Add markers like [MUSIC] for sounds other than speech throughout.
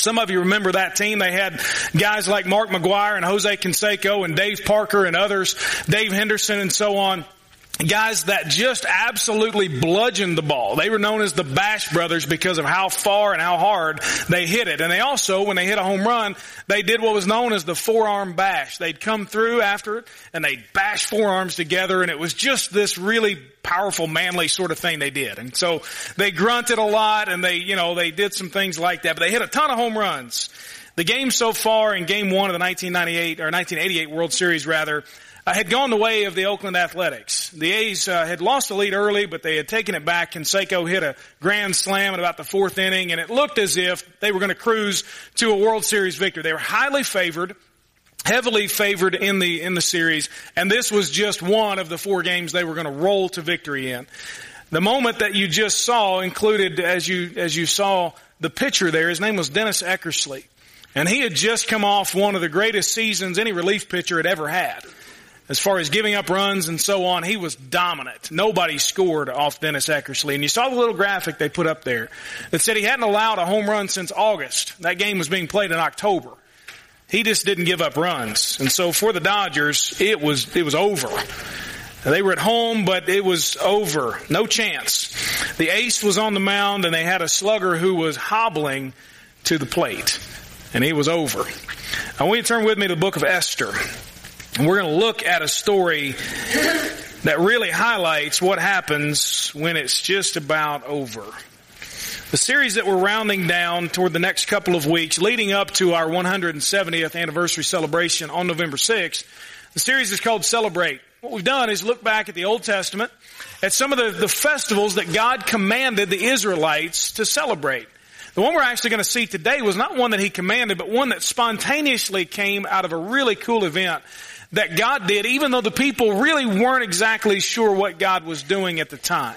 Some of you remember that team. They had guys like Mark McGwire and Jose Canseco and Dave Parker and others, Dave Henderson and so on guys that just absolutely bludgeoned the ball. They were known as the Bash Brothers because of how far and how hard they hit it. And they also, when they hit a home run, they did what was known as the forearm bash. They'd come through after it and they'd bash forearms together and it was just this really powerful, manly sort of thing they did. And so they grunted a lot and they, you know, they did some things like that, but they hit a ton of home runs. The game so far in game one of the 1998 or 1988 World Series rather, uh, had gone the way of the Oakland Athletics. The A's uh, had lost the lead early, but they had taken it back. And Canseco hit a grand slam in about the fourth inning, and it looked as if they were going to cruise to a World Series victory. They were highly favored heavily favored in the in the series and this was just one of the four games they were going to roll to victory in the moment that you just saw included as you as you saw the pitcher there his name was Dennis Eckersley and he had just come off one of the greatest seasons any relief pitcher had ever had as far as giving up runs and so on, he was dominant. Nobody scored off Dennis Eckersley. And you saw the little graphic they put up there that said he hadn't allowed a home run since August. That game was being played in October. He just didn't give up runs. And so for the Dodgers, it was, it was over. They were at home, but it was over. No chance. The ace was on the mound and they had a slugger who was hobbling to the plate. And he was over. I want you to turn with me to the book of Esther. And we're going to look at a story that really highlights what happens when it's just about over. The series that we're rounding down toward the next couple of weeks, leading up to our 170th anniversary celebration on November 6th, the series is called Celebrate. What we've done is look back at the Old Testament, at some of the, the festivals that God commanded the Israelites to celebrate. The one we're actually going to see today was not one that He commanded, but one that spontaneously came out of a really cool event that God did, even though the people really weren't exactly sure what God was doing at the time.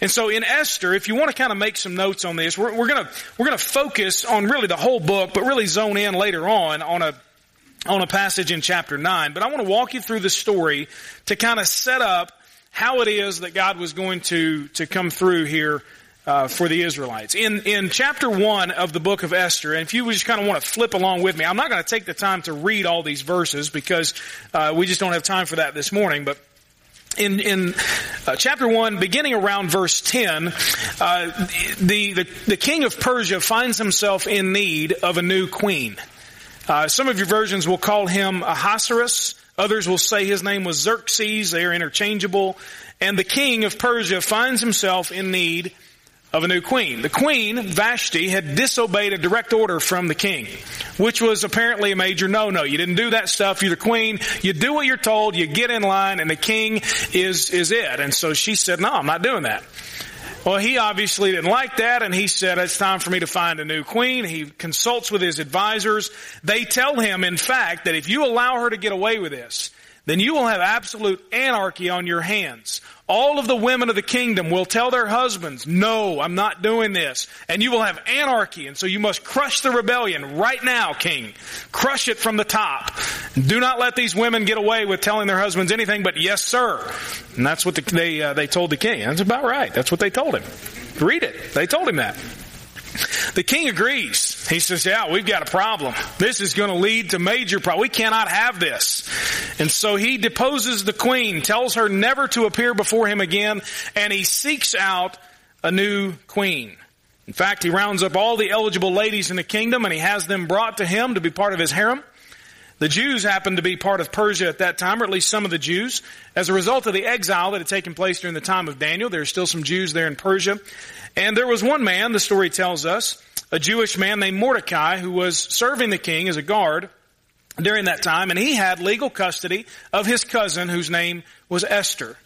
And so in Esther, if you want to kind of make some notes on this, we're, we're gonna, we're gonna focus on really the whole book, but really zone in later on on a, on a passage in chapter 9. But I want to walk you through the story to kind of set up how it is that God was going to, to come through here uh, for the Israelites. In in chapter one of the book of Esther, and if you just kind of want to flip along with me, I'm not going to take the time to read all these verses because uh, we just don't have time for that this morning. But in in uh, chapter one, beginning around verse ten, uh, the, the the king of Persia finds himself in need of a new queen. Uh, some of your versions will call him Ahasuerus. Others will say his name was Xerxes. They are interchangeable. And the king of Persia finds himself in need of a new queen. The queen, Vashti, had disobeyed a direct order from the king, which was apparently a major no-no. You didn't do that stuff. You're the queen. You do what you're told. You get in line and the king is, is it. And so she said, no, I'm not doing that. Well, he obviously didn't like that and he said, it's time for me to find a new queen. He consults with his advisors. They tell him, in fact, that if you allow her to get away with this, then you will have absolute anarchy on your hands. All of the women of the kingdom will tell their husbands, no, I'm not doing this. And you will have anarchy. And so you must crush the rebellion right now, king. Crush it from the top. Do not let these women get away with telling their husbands anything but yes, sir. And that's what the, they, uh, they told the king. That's about right. That's what they told him. Read it. They told him that. The king agrees. He says, yeah, we've got a problem. This is going to lead to major problem. We cannot have this. And so he deposes the queen, tells her never to appear before him again, and he seeks out a new queen. In fact, he rounds up all the eligible ladies in the kingdom and he has them brought to him to be part of his harem. The Jews happened to be part of Persia at that time, or at least some of the Jews. As a result of the exile that had taken place during the time of Daniel, there are still some Jews there in Persia. And there was one man, the story tells us, a Jewish man named Mordecai, who was serving the king as a guard during that time, and he had legal custody of his cousin, whose name was Esther.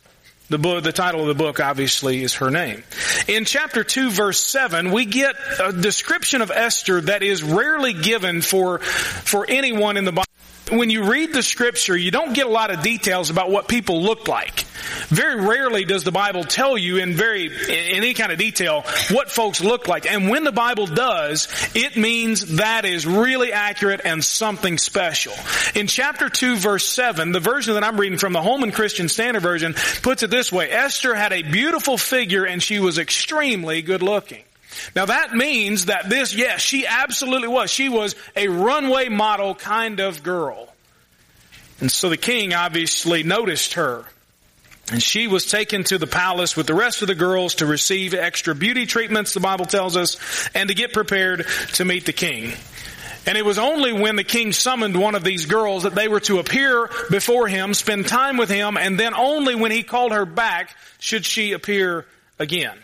The, book, the title of the book obviously is her name. In chapter 2 verse 7, we get a description of Esther that is rarely given for, for anyone in the Bible when you read the scripture, you don't get a lot of details about what people looked like. Very rarely does the Bible tell you in very, in any kind of detail what folks look like. And when the Bible does, it means that is really accurate and something special. In chapter 2 verse 7, the version that I'm reading from the Holman Christian Standard Version puts it this way. Esther had a beautiful figure and she was extremely good looking. Now that means that this, yes, she absolutely was. She was a runway model kind of girl. And so the king obviously noticed her. And she was taken to the palace with the rest of the girls to receive extra beauty treatments, the Bible tells us, and to get prepared to meet the king. And it was only when the king summoned one of these girls that they were to appear before him, spend time with him, and then only when he called her back should she appear again.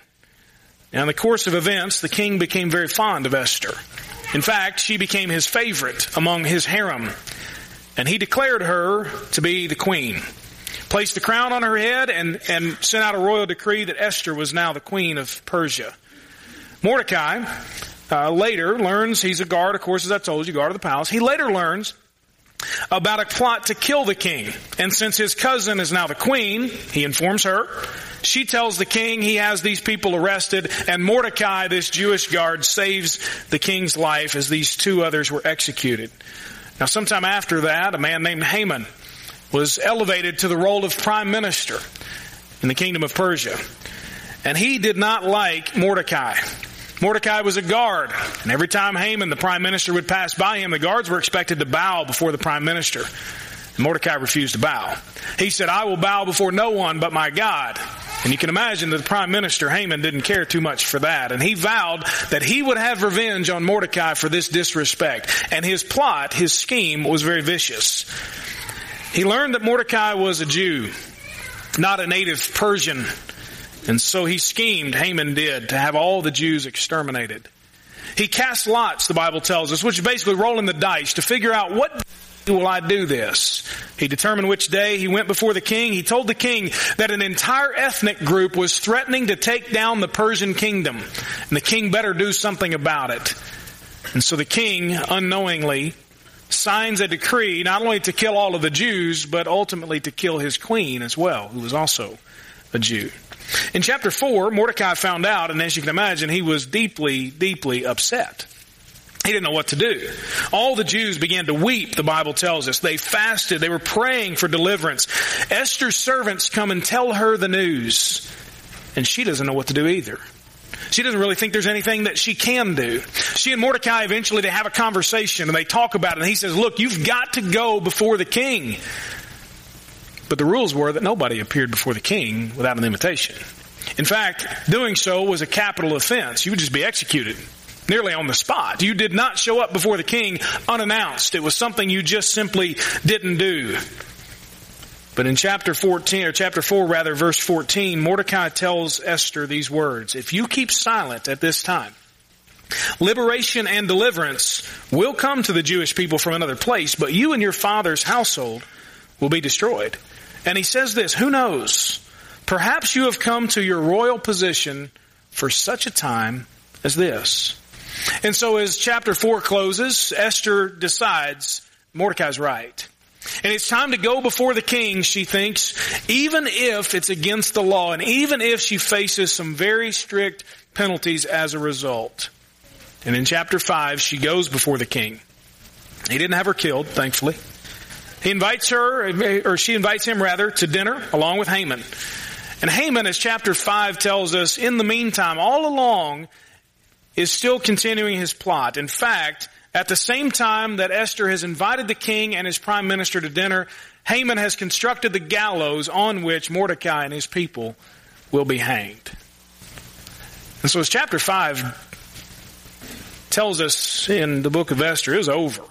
Now, in the course of events, the king became very fond of Esther. In fact, she became his favorite among his harem. And he declared her to be the queen. Placed the crown on her head and, and sent out a royal decree that Esther was now the queen of Persia. Mordecai uh, later learns, he's a guard, of course, as I told you, guard of the palace. He later learns about a plot to kill the king. And since his cousin is now the queen, he informs her. She tells the king he has these people arrested, and Mordecai, this Jewish guard, saves the king's life as these two others were executed. Now, sometime after that, a man named Haman was elevated to the role of prime minister in the kingdom of Persia. And he did not like Mordecai. Mordecai was a guard, and every time Haman, the prime minister, would pass by him, the guards were expected to bow before the prime minister. And Mordecai refused to bow. He said, I will bow before no one but my God. And you can imagine that the prime minister, Haman, didn't care too much for that. And he vowed that he would have revenge on Mordecai for this disrespect. And his plot, his scheme, was very vicious. He learned that Mordecai was a Jew, not a native Persian. And so he schemed, Haman did, to have all the Jews exterminated. He cast lots, the Bible tells us, which is basically rolling the dice to figure out what will I do this? He determined which day he went before the king. He told the king that an entire ethnic group was threatening to take down the Persian kingdom. And the king better do something about it. And so the king, unknowingly, signs a decree not only to kill all of the Jews, but ultimately to kill his queen as well, who was also a Jew. In chapter 4, Mordecai found out, and as you can imagine, he was deeply, deeply upset. He didn't know what to do. All the Jews began to weep, the Bible tells us. They fasted. They were praying for deliverance. Esther's servants come and tell her the news, and she doesn't know what to do either. She doesn't really think there's anything that she can do. She and Mordecai eventually they have a conversation and they talk about it and he says, look, you've got to go before the king. But the rules were that nobody appeared before the king without an invitation. In fact, doing so was a capital offense. You would just be executed nearly on the spot. You did not show up before the king unannounced. It was something you just simply didn't do. But in chapter 14, or chapter 4 rather, verse 14, Mordecai tells Esther these words, If you keep silent at this time, liberation and deliverance will come to the Jewish people from another place, but you and your father's household will be destroyed. And he says this, who knows? Perhaps you have come to your royal position for such a time as this. And so as chapter 4 closes, Esther decides Mordecai's right. And it's time to go before the king, she thinks, even if it's against the law and even if she faces some very strict penalties as a result. And in chapter 5, she goes before the king. He didn't have her killed, thankfully. He invites her, or she invites him rather, to dinner along with Haman. And Haman, as chapter 5 tells us, in the meantime, all along, is still continuing his plot. In fact, at the same time that Esther has invited the king and his prime minister to dinner, Haman has constructed the gallows on which Mordecai and his people will be hanged. And so as chapter 5 tells us in the book of Esther, is over.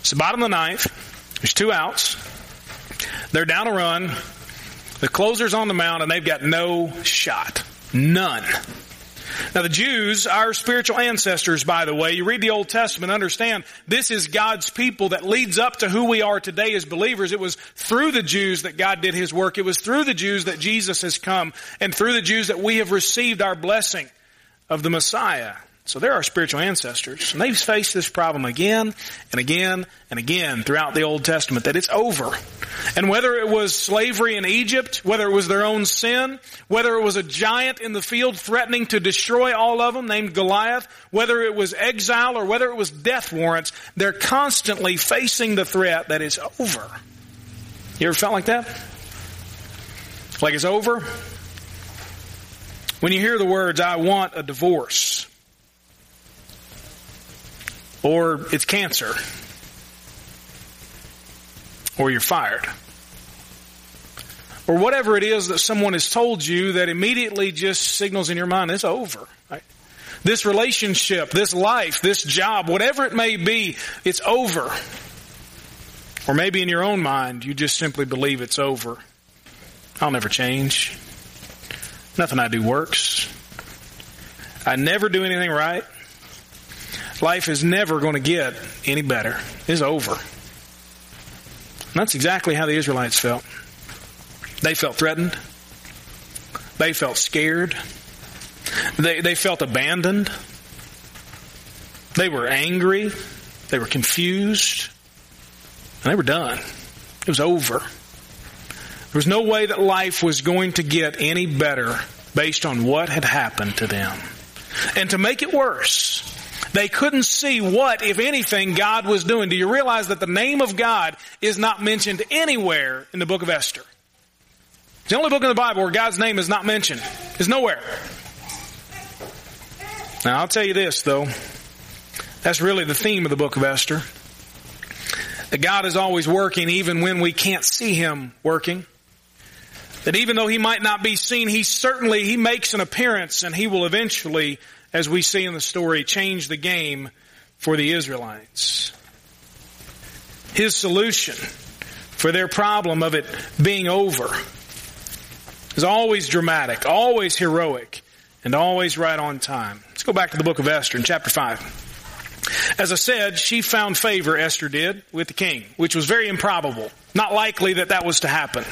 It's the bottom of the ninth. There's two outs. They're down a run. The closer's on the mound and they've got no shot. None. Now the Jews, our spiritual ancestors, by the way, you read the Old Testament, understand this is God's people that leads up to who we are today as believers. It was through the Jews that God did His work. It was through the Jews that Jesus has come and through the Jews that we have received our blessing of the Messiah. So they're our spiritual ancestors. And they've faced this problem again and again and again throughout the Old Testament that it's over. And whether it was slavery in Egypt, whether it was their own sin, whether it was a giant in the field threatening to destroy all of them named Goliath, whether it was exile or whether it was death warrants, they're constantly facing the threat that it's over. You ever felt like that? Like it's over? When you hear the words, I want a divorce, or it's cancer, or you're fired, or whatever it is that someone has told you that immediately just signals in your mind it's over. Right? This relationship, this life, this job, whatever it may be, it's over. Or maybe in your own mind, you just simply believe it's over. I'll never change. Nothing I do works. I never do anything right. Life is never going to get any better. It's over. And that's exactly how the Israelites felt. They felt threatened. They felt scared. They, they felt abandoned. They were angry. They were confused. And they were done. It was over. There was no way that life was going to get any better based on what had happened to them. And to make it worse, they couldn't see what, if anything, God was doing. Do you realize that the name of God is not mentioned anywhere in the book of Esther? It's the only book in the Bible where God's name is not mentioned. It's nowhere. Now, I'll tell you this, though. That's really the theme of the book of Esther. That God is always working even when we can't see Him working. That even though He might not be seen, He certainly, He makes an appearance and He will eventually, as we see in the story, change the game for the Israelites. His solution for their problem of it being over is always dramatic, always heroic, and always right on time. Let's go back to the book of Esther in chapter 5. As I said, she found favor, Esther did, with the king, which was very improbable. Not likely that that was to happen.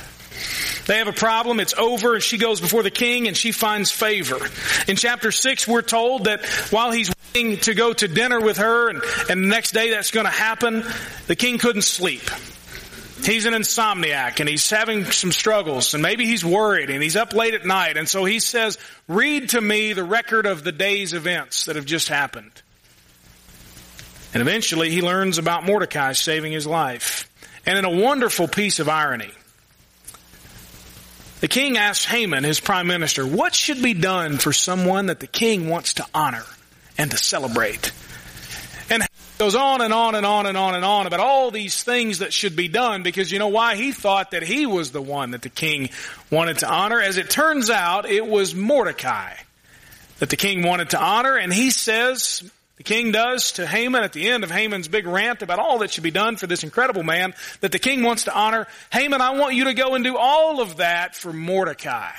They have a problem, it's over, she goes before the king and she finds favor. In chapter 6, we're told that while he's waiting to go to dinner with her and, and the next day that's going to happen, the king couldn't sleep. He's an insomniac and he's having some struggles and maybe he's worried and he's up late at night and so he says, read to me the record of the day's events that have just happened. And eventually he learns about Mordecai saving his life. And in a wonderful piece of irony, the king asks Haman, his prime minister, what should be done for someone that the king wants to honor and to celebrate? And goes on and on and on and on and on about all these things that should be done because you know why? He thought that he was the one that the king wanted to honor. As it turns out, it was Mordecai that the king wanted to honor and he says, the king does to Haman at the end of Haman's big rant about all that should be done for this incredible man that the king wants to honor. Haman, I want you to go and do all of that for Mordecai.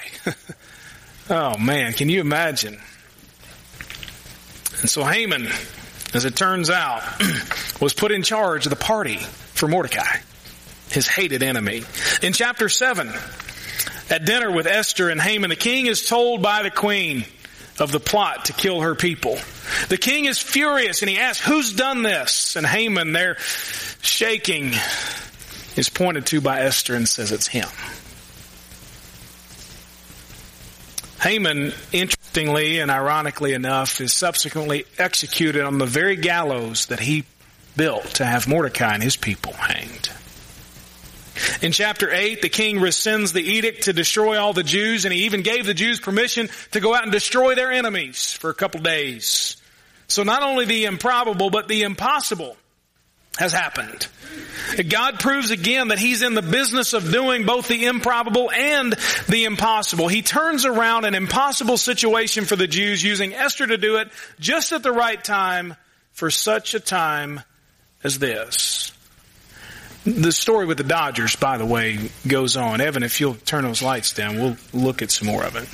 [LAUGHS] oh man, can you imagine? And so Haman, as it turns out, [CLEARS THROAT] was put in charge of the party for Mordecai, his hated enemy. In chapter 7, at dinner with Esther and Haman, the king is told by the queen, of the plot to kill her people. The king is furious and he asks, who's done this? And Haman, there shaking, is pointed to by Esther and says it's him. Haman, interestingly and ironically enough, is subsequently executed on the very gallows that he built to have Mordecai and his people hanged. In chapter 8, the king rescinds the edict to destroy all the Jews, and he even gave the Jews permission to go out and destroy their enemies for a couple days. So not only the improbable, but the impossible has happened. God proves again that He's in the business of doing both the improbable and the impossible. He turns around an impossible situation for the Jews using Esther to do it just at the right time for such a time as this. The story with the Dodgers, by the way, goes on. Evan, if you'll turn those lights down, we'll look at some more of it.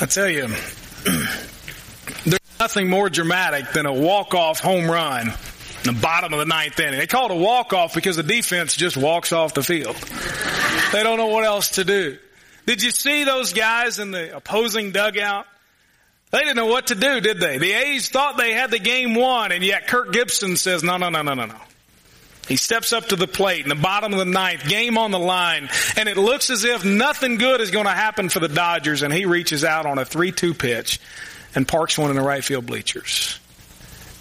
I tell you, [CLEARS THROAT] there's nothing more dramatic than a walk-off home run in the bottom of the ninth inning. They call it a walk-off because the defense just walks off the field. They don't know what else to do. Did you see those guys in the opposing dugout? They didn't know what to do, did they? The A's thought they had the game won, and yet Kirk Gibson says, no, no, no, no, no, no. He steps up to the plate in the bottom of the ninth, game on the line, and it looks as if nothing good is going to happen for the Dodgers, and he reaches out on a 3-2 pitch and parks one in the right field bleachers.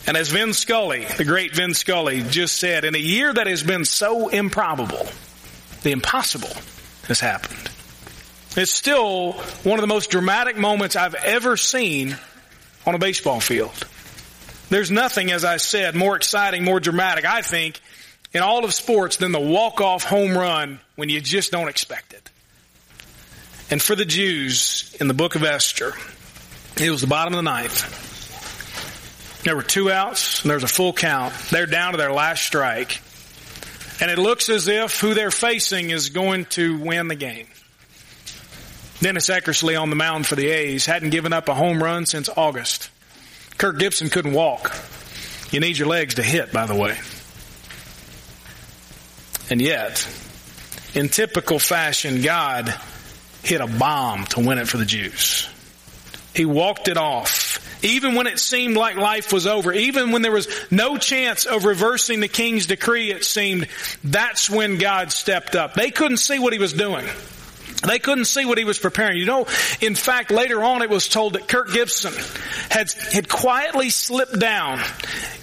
And as Vin Scully, the great Vin Scully, just said, in a year that has been so improbable, the impossible has happened. It's still one of the most dramatic moments I've ever seen on a baseball field. There's nothing, as I said, more exciting, more dramatic, I think, in all of sports than the walk-off home run when you just don't expect it. And for the Jews in the book of Esther, it was the bottom of the ninth. There were two outs and there's a full count. They're down to their last strike. And it looks as if who they're facing is going to win the game. Dennis Eckersley on the mound for the A's hadn't given up a home run since August. Kirk Gibson couldn't walk. You need your legs to hit, by the way. And yet, in typical fashion, God hit a bomb to win it for the Jews. He walked it off. Even when it seemed like life was over, even when there was no chance of reversing the king's decree, it seemed that's when God stepped up. They couldn't see what he was doing. They couldn't see what he was preparing. You know, in fact, later on it was told that Kirk Gibson had, had quietly slipped down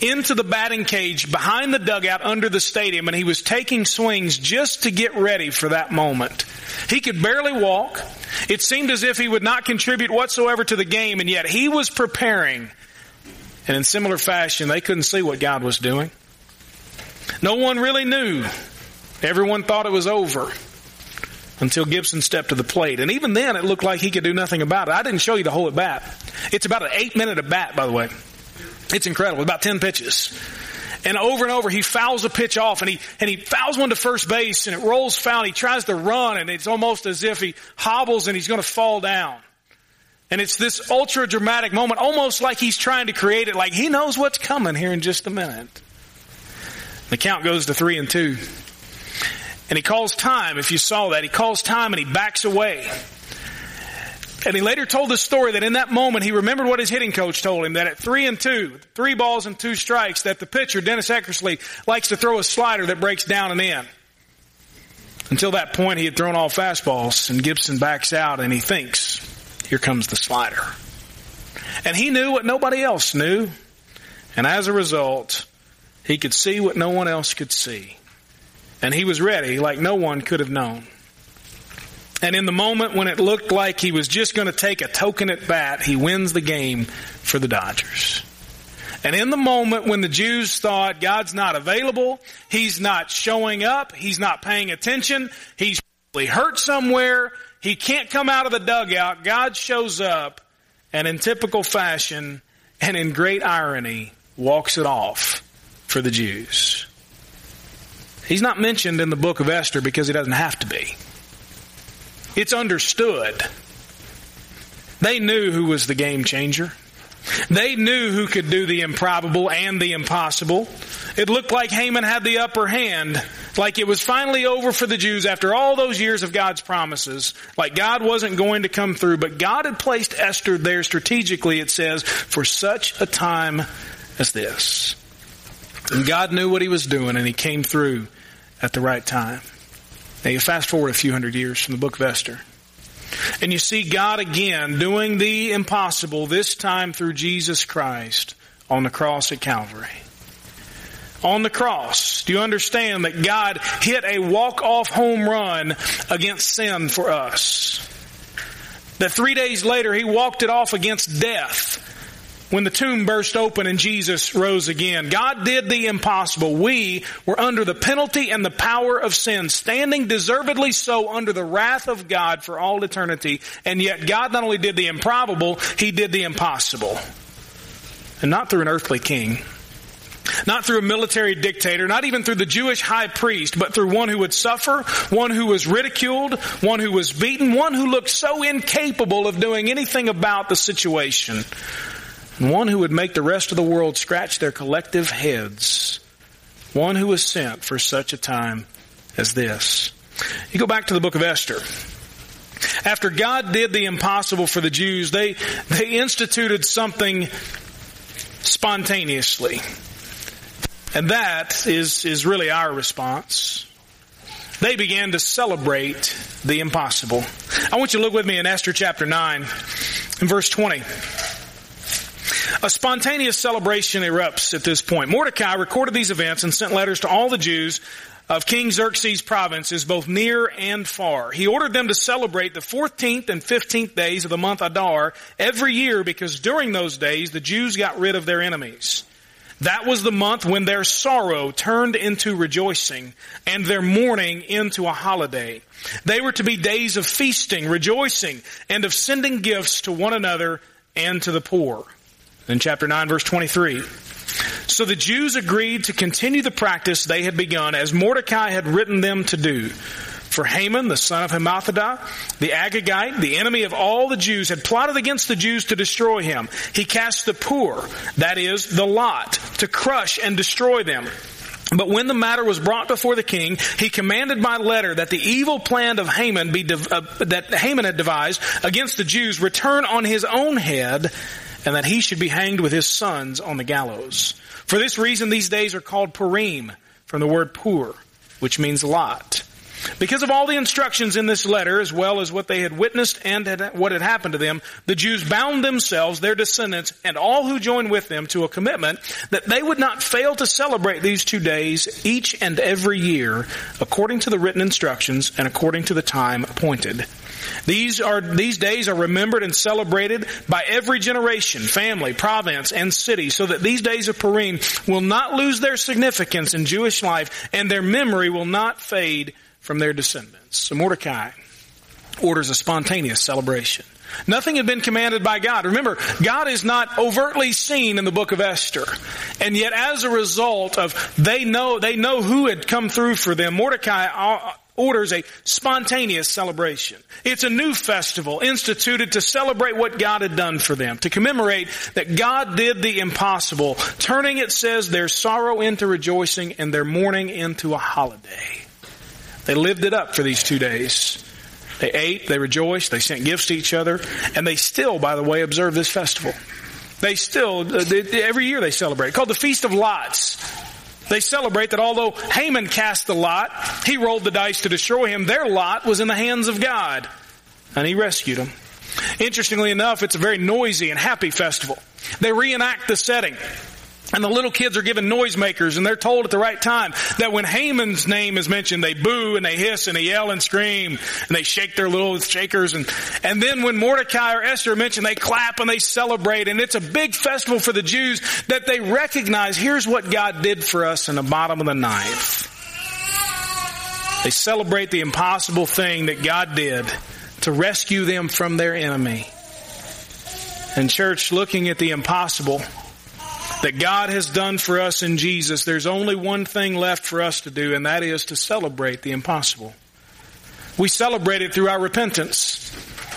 into the batting cage behind the dugout under the stadium and he was taking swings just to get ready for that moment. He could barely walk. It seemed as if he would not contribute whatsoever to the game and yet he was preparing. And in similar fashion, they couldn't see what God was doing. No one really knew. Everyone thought it was over until Gibson stepped to the plate. And even then, it looked like he could do nothing about it. I didn't show you the whole at bat. It's about an eight minute at bat, by the way. It's incredible. About 10 pitches. And over and over, he fouls a pitch off and he, and he fouls one to first base and it rolls foul and he tries to run and it's almost as if he hobbles and he's going to fall down. And it's this ultra dramatic moment, almost like he's trying to create it, like he knows what's coming here in just a minute. The count goes to three and two. And he calls time, if you saw that. He calls time and he backs away. And he later told the story that in that moment he remembered what his hitting coach told him that at three and two, three balls and two strikes, that the pitcher, Dennis Eckersley, likes to throw a slider that breaks down and in. Until that point he had thrown all fastballs and Gibson backs out and he thinks, here comes the slider. And he knew what nobody else knew. And as a result, he could see what no one else could see. And he was ready like no one could have known. And in the moment when it looked like he was just going to take a token at bat, he wins the game for the Dodgers. And in the moment when the Jews thought God's not available, He's not showing up, He's not paying attention, He's hurt somewhere, He can't come out of the dugout, God shows up and in typical fashion and in great irony walks it off for the Jews. He's not mentioned in the book of Esther because he doesn't have to be. It's understood. They knew who was the game changer. They knew who could do the improbable and the impossible. It looked like Haman had the upper hand, like it was finally over for the Jews after all those years of God's promises, like God wasn't going to come through, but God had placed Esther there strategically, it says, for such a time as this. And God knew what he was doing and he came through at the right time. Now you fast forward a few hundred years from the book of Esther. And you see God again doing the impossible, this time through Jesus Christ on the cross at Calvary. On the cross, do you understand that God hit a walk-off home run against sin for us? That three days later He walked it off against death when the tomb burst open and Jesus rose again. God did the impossible. We were under the penalty and the power of sin, standing deservedly so under the wrath of God for all eternity. And yet God not only did the improbable, He did the impossible. And not through an earthly king, Not through a military dictator, not even through the Jewish high priest, but through one who would suffer, one who was ridiculed, one who was beaten, one who looked so incapable of doing anything about the situation, one who would make the rest of the world scratch their collective heads. One who was sent for such a time as this. You go back to the book of Esther. After God did the impossible for the Jews, they, they instituted something spontaneously. And that is, is really our response. They began to celebrate the impossible. I want you to look with me in Esther chapter 9 in verse 20. A spontaneous celebration erupts at this point. Mordecai recorded these events and sent letters to all the Jews of King Xerxes' provinces, both near and far. He ordered them to celebrate the 14th and 15th days of the month Adar every year because during those days the Jews got rid of their enemies. That was the month when their sorrow turned into rejoicing and their mourning into a holiday. They were to be days of feasting, rejoicing, and of sending gifts to one another and to the poor. In chapter 9 verse 23. So the Jews agreed to continue the practice they had begun as Mordecai had written them to do. For Haman, the son of Hammedatha, the Agagite, the enemy of all the Jews, had plotted against the Jews to destroy him. He cast the pur, that is, the lot, to crush and destroy them. But when the matter was brought before the king, he commanded by letter that the evil plan of Haman be uh, that Haman had devised against the Jews return on his own head, and that he should be hanged with his sons on the gallows. For this reason, these days are called Purim, from the word pur, which means lot. Because of all the instructions in this letter, as well as what they had witnessed and had, what had happened to them, the Jews bound themselves, their descendants, and all who joined with them to a commitment that they would not fail to celebrate these two days each and every year, according to the written instructions and according to the time appointed. These are, these days are remembered and celebrated by every generation, family, province, and city, so that these days of Purim will not lose their significance in Jewish life and their memory will not fade from their descendants. So Mordecai orders a spontaneous celebration. Nothing had been commanded by God. Remember, God is not overtly seen in the book of Esther. And yet as a result of they know, they know who had come through for them, Mordecai uh, orders a spontaneous celebration. It's a new festival instituted to celebrate what God had done for them, to commemorate that God did the impossible, turning, it says, their sorrow into rejoicing and their mourning into a holiday. They lived it up for these two days. They ate, they rejoiced, they sent gifts to each other, and they still, by the way, observe this festival. They still, uh, every year they celebrate. Called the Feast of Lots. They celebrate that although Haman cast the lot, he rolled the dice to destroy him, their lot was in the hands of God. And he rescued them. Interestingly enough, it's a very noisy and happy festival. They reenact the setting. And the little kids are given noisemakers and they're told at the right time that when Haman's name is mentioned, they boo and they hiss and they yell and scream and they shake their little shakers and, and then when Mordecai or Esther are mentioned, they clap and they celebrate and it's a big festival for the Jews that they recognize here's what God did for us in the bottom of the knife. They celebrate the impossible thing that God did to rescue them from their enemy. And church, looking at the impossible, that God has done for us in Jesus, there's only one thing left for us to do, and that is to celebrate the impossible. We celebrate it through our repentance,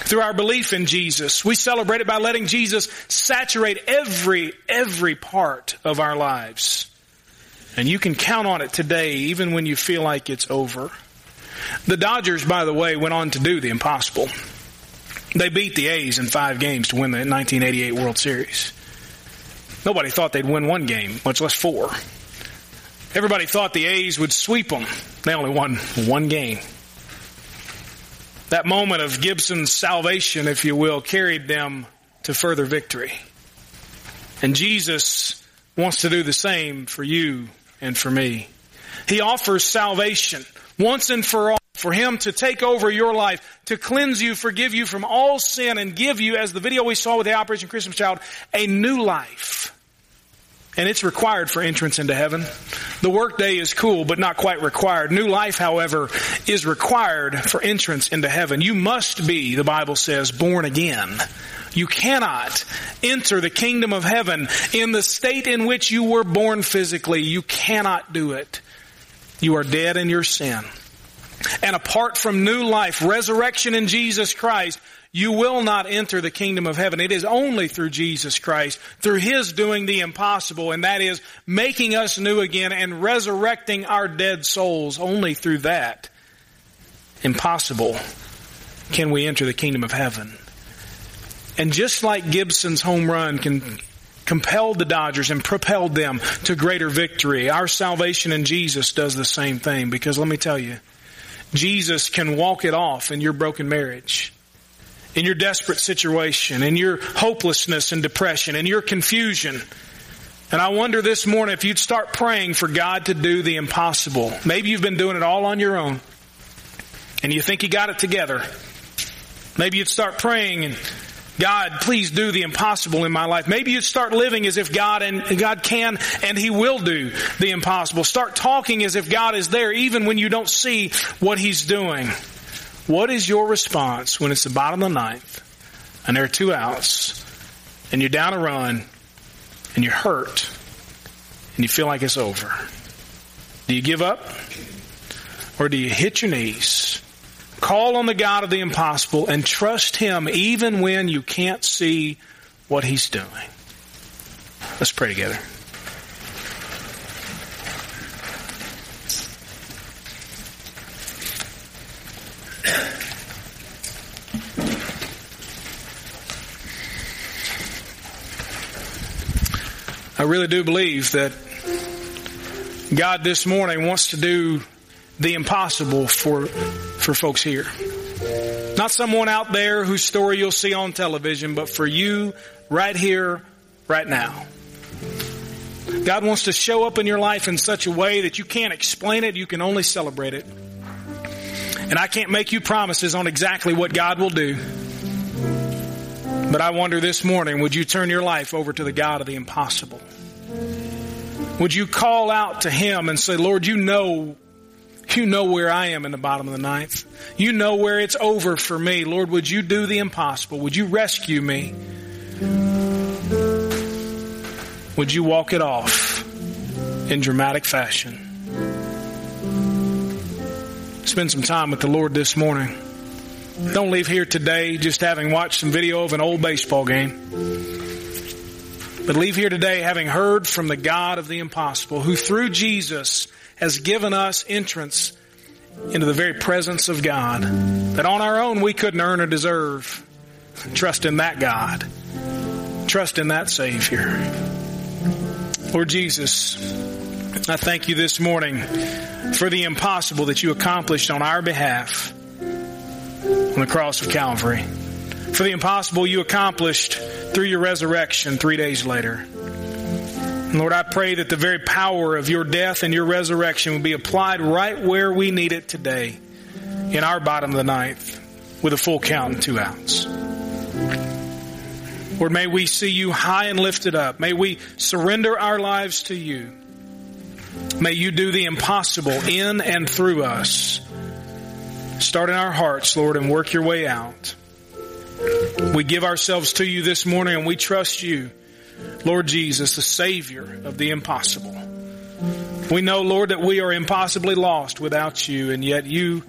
through our belief in Jesus. We celebrate it by letting Jesus saturate every, every part of our lives. And you can count on it today, even when you feel like it's over. The Dodgers, by the way, went on to do the impossible. They beat the A's in five games to win the 1988 World Series. Nobody thought they'd win one game, much less four. Everybody thought the A's would sweep them. They only won one game. That moment of Gibson's salvation, if you will, carried them to further victory. And Jesus wants to do the same for you and for me. He offers salvation once and for all for Him to take over your life, to cleanse you, forgive you from all sin, and give you, as the video we saw with the Operation Christmas Child, a new life and it's required for entrance into heaven. The workday is cool, but not quite required. New life, however, is required for entrance into heaven. You must be, the Bible says, born again. You cannot enter the kingdom of heaven in the state in which you were born physically. You cannot do it. You are dead in your sin. And apart from new life, resurrection in Jesus Christ, you will not enter the kingdom of heaven. It is only through Jesus Christ, through His doing the impossible, and that is making us new again and resurrecting our dead souls. Only through that impossible can we enter the kingdom of heaven. And just like Gibson's home run can compelled the Dodgers and propelled them to greater victory, our salvation in Jesus does the same thing because let me tell you, Jesus can walk it off in your broken marriage in your desperate situation, in your hopelessness and depression, in your confusion. And I wonder this morning if you'd start praying for God to do the impossible. Maybe you've been doing it all on your own and you think you got it together. Maybe you'd start praying and God, please do the impossible in my life. Maybe you'd start living as if God and God can and He will do the impossible. Start talking as if God is there even when you don't see what He's doing. What is your response when it's the bottom of the ninth and there are two outs and you're down a run and you're hurt and you feel like it's over? Do you give up? Or do you hit your knees, call on the God of the impossible, and trust Him even when you can't see what He's doing? Let's pray together. I really do believe that God this morning wants to do the impossible for, for folks here. Not someone out there whose story you'll see on television, but for you right here, right now. God wants to show up in your life in such a way that you can't explain it, you can only celebrate it. And I can't make you promises on exactly what God will do. But I wonder this morning, would you turn your life over to the God of the impossible? Would you call out to Him and say, Lord, you know, you know where I am in the bottom of the ninth. You know where it's over for me. Lord, would you do the impossible? Would you rescue me? Would you walk it off in dramatic fashion? spend some time with the Lord this morning. Don't leave here today just having watched some video of an old baseball game. But leave here today having heard from the God of the impossible, who through Jesus has given us entrance into the very presence of God that on our own we couldn't earn or deserve. Trust in that God. Trust in that Savior. Lord Jesus, I thank you this morning for the impossible that you accomplished on our behalf on the cross of Calvary. For the impossible you accomplished through your resurrection three days later. And Lord, I pray that the very power of your death and your resurrection will be applied right where we need it today in our bottom of the ninth with a full count and two outs. Lord, may we see you high and lifted up. May we surrender our lives to you. May you do the impossible in and through us. Start in our hearts, Lord, and work your way out. We give ourselves to you this morning and we trust you, Lord Jesus, the Savior of the impossible. We know, Lord, that we are impossibly lost without you, and yet you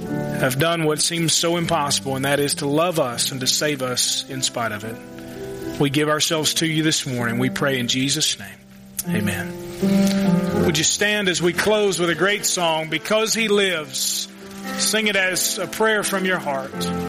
have done what seems so impossible, and that is to love us and to save us in spite of it. We give ourselves to you this morning. We pray in Jesus' name. Amen. Would you stand as we close with a great song, Because He Lives? Sing it as a prayer from your heart.